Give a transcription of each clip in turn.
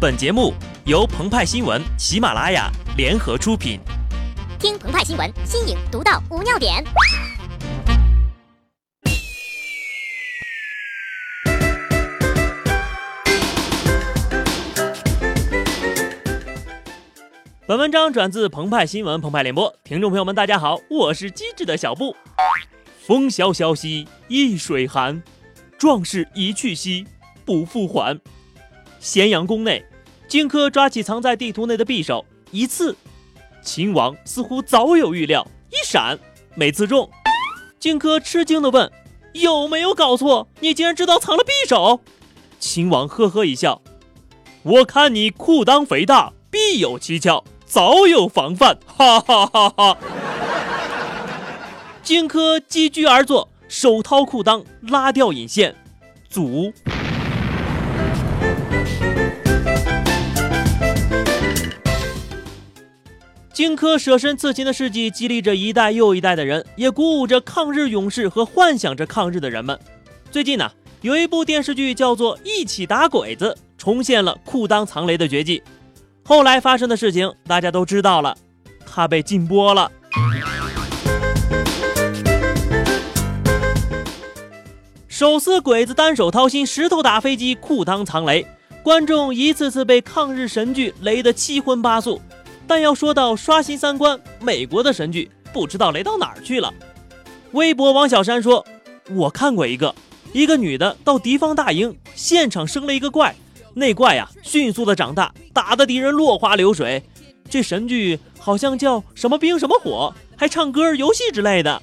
本节目由澎湃新闻、喜马拉雅联合出品。听澎湃新闻，新颖独到，无尿点。本文章转自澎湃新闻澎湃联播，听众朋友们，大家好，我是机智的小布。风萧萧兮易水寒，壮士一去兮不复还。咸阳宫内。荆轲抓起藏在地图内的匕首，一刺，秦王似乎早有预料，一闪没刺中。荆轲吃惊地问：“有没有搞错？你竟然知道藏了匕首？”秦王呵呵一笑：“我看你裤裆肥大，必有蹊跷，早有防范。”哈哈哈哈！荆轲击居而坐，手掏裤裆，拉掉引线，阻。荆轲舍身刺秦的事迹激励着一代又一代的人，也鼓舞着抗日勇士和幻想着抗日的人们。最近呢，有一部电视剧叫做《一起打鬼子》，重现了裤裆藏雷的绝技。后来发生的事情大家都知道了，他被禁播了。手撕鬼子，单手掏心，石头打飞机，裤裆藏雷，观众一次次被抗日神剧雷得七荤八素。但要说到刷新三观，美国的神剧不知道雷到哪儿去了。微博王小山说：“我看过一个，一个女的到敌方大营，现场生了一个怪，那怪呀迅速的长大，打的敌人落花流水。这神剧好像叫什么冰什么火，还唱歌游戏之类的。”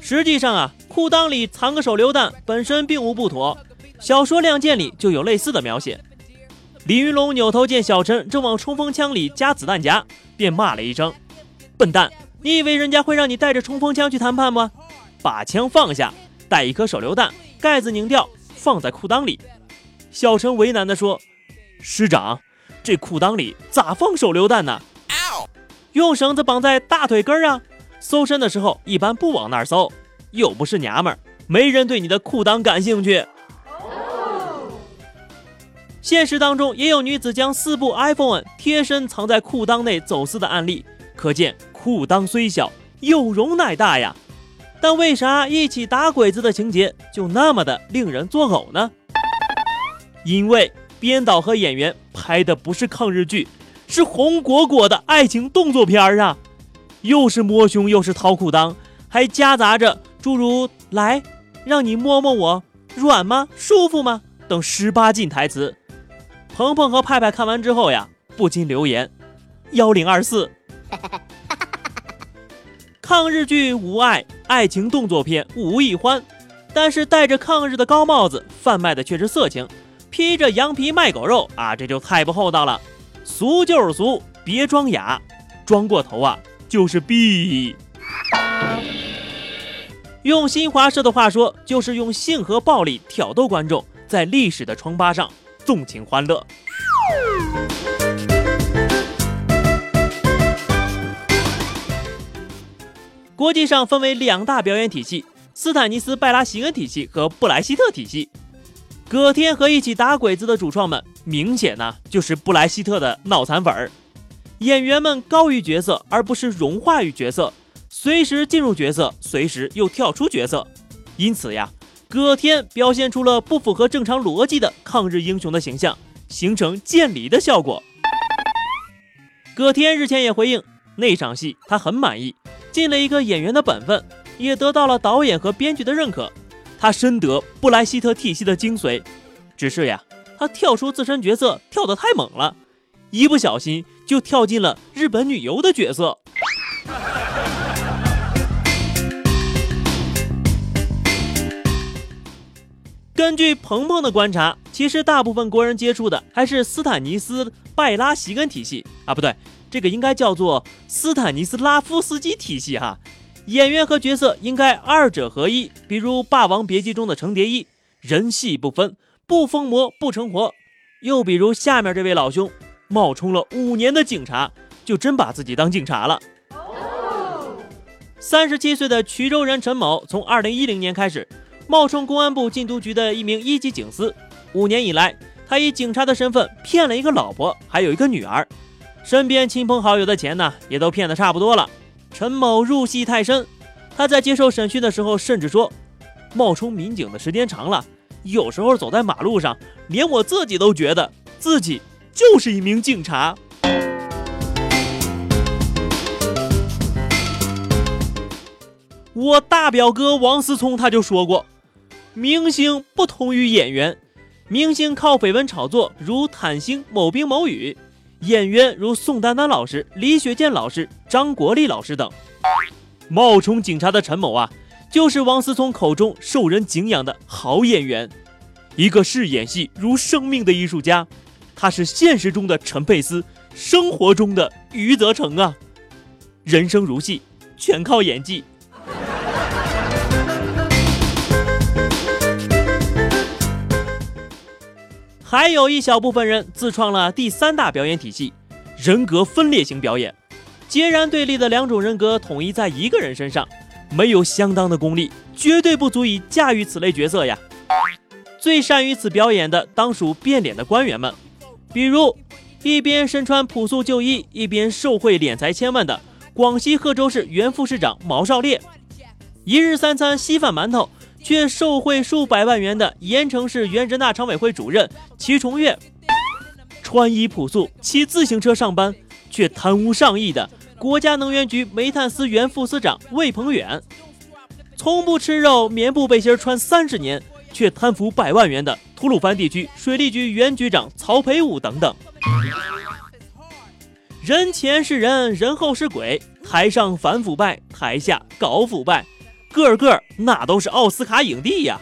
实际上啊，裤裆里藏个手榴弹本身并无不妥。小说《亮剑》里就有类似的描写。李云龙扭头见小陈正往冲锋枪里加子弹夹，便骂了一声：“笨蛋！你以为人家会让你带着冲锋枪去谈判吗？把枪放下，带一颗手榴弹，盖子拧掉，放在裤裆里。”小陈为难地说：“师长，这裤裆里咋放手榴弹呢？用绳子绑在大腿根儿啊！搜身的时候一般不往那儿搜，又不是娘们儿，没人对你的裤裆感兴趣。”现实当中也有女子将四部 iPhone 贴身藏在裤裆内走私的案例，可见裤裆虽小，有容乃大呀。但为啥一起打鬼子的情节就那么的令人作呕呢？因为编导和演员拍的不是抗日剧，是红果果的爱情动作片啊！又是摸胸，又是掏裤裆，还夹杂着诸如“来，让你摸摸我，软吗？舒服吗？”等十八禁台词。鹏鹏和派派看完之后呀，不禁留言：“幺零二四，抗日剧无爱，爱情动作片无一欢，但是戴着抗日的高帽子贩卖的却是色情，披着羊皮卖狗肉啊，这就太不厚道了。俗就是俗，别装雅，装过头啊就是逼。用新华社的话说，就是用性和暴力挑逗观众，在历史的疮疤上。”纵情欢乐。国际上分为两大表演体系：斯坦尼斯·拜拉席恩体系和布莱希特体系。葛天和一起打鬼子的主创们，明显呢就是布莱希特的脑残粉儿。演员们高于角色，而不是融化于角色，随时进入角色，随时又跳出角色。因此呀。葛天表现出了不符合正常逻辑的抗日英雄的形象，形成渐离的效果。葛天日前也回应，那场戏他很满意，尽了一个演员的本分，也得到了导演和编剧的认可。他深得布莱希特体系的精髓，只是呀，他跳出自身角色跳得太猛了，一不小心就跳进了日本女优的角色。根据鹏鹏的观察，其实大部分国人接触的还是斯坦尼斯拜拉席根体系啊，不对，这个应该叫做斯坦尼斯拉夫斯基体系哈。演员和角色应该二者合一，比如《霸王别姬》中的程蝶衣，人戏不分，不疯魔不成活；又比如下面这位老兄，冒充了五年的警察，就真把自己当警察了。三十七岁的衢州人陈某，从二零一零年开始。冒充公安部禁毒局的一名一级警司。五年以来，他以警察的身份骗了一个老婆，还有一个女儿，身边亲朋好友的钱呢，也都骗得差不多了。陈某入戏太深，他在接受审讯的时候甚至说，冒充民警的时间长了，有时候走在马路上，连我自己都觉得自己就是一名警察。我大表哥王思聪他就说过，明星不同于演员，明星靠绯闻炒作，如坦星、某冰、某雨；演员如宋丹丹老师、李雪健老师、张国立老师等。冒充警察的陈某啊，就是王思聪口中受人敬仰的好演员，一个视演戏如生命的艺术家。他是现实中的陈佩斯，生活中的余则成啊。人生如戏，全靠演技。还有一小部分人自创了第三大表演体系——人格分裂型表演。截然对立的两种人格统一在一个人身上，没有相当的功力，绝对不足以驾驭此类角色呀。最善于此表演的，当属变脸的官员们，比如一边身穿朴素旧衣，一边受贿敛财千万的广西贺州市原副市长毛少烈，一日三餐稀饭馒头。却受贿数百万元的盐城市原人大常委会主任齐崇月，穿衣朴素骑自行车上班却贪污上亿的国家能源局煤炭司原副司长魏鹏远，从不吃肉棉布背心穿三十年却贪腐百万元的吐鲁番地区水利局原局长曹培武等等。人前是人，人后是鬼，台上反腐败，台下搞腐败。个个那都是奥斯卡影帝呀，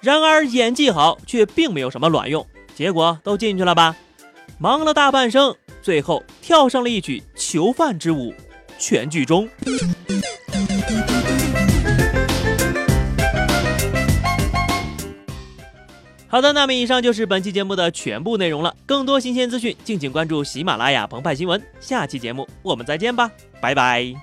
然而演技好却并没有什么卵用，结果都进去了吧？忙了大半生，最后跳上了一曲囚犯之舞，全剧终。好的，那么以上就是本期节目的全部内容了。更多新鲜资讯，敬请关注喜马拉雅澎湃新闻。下期节目我们再见吧，拜拜。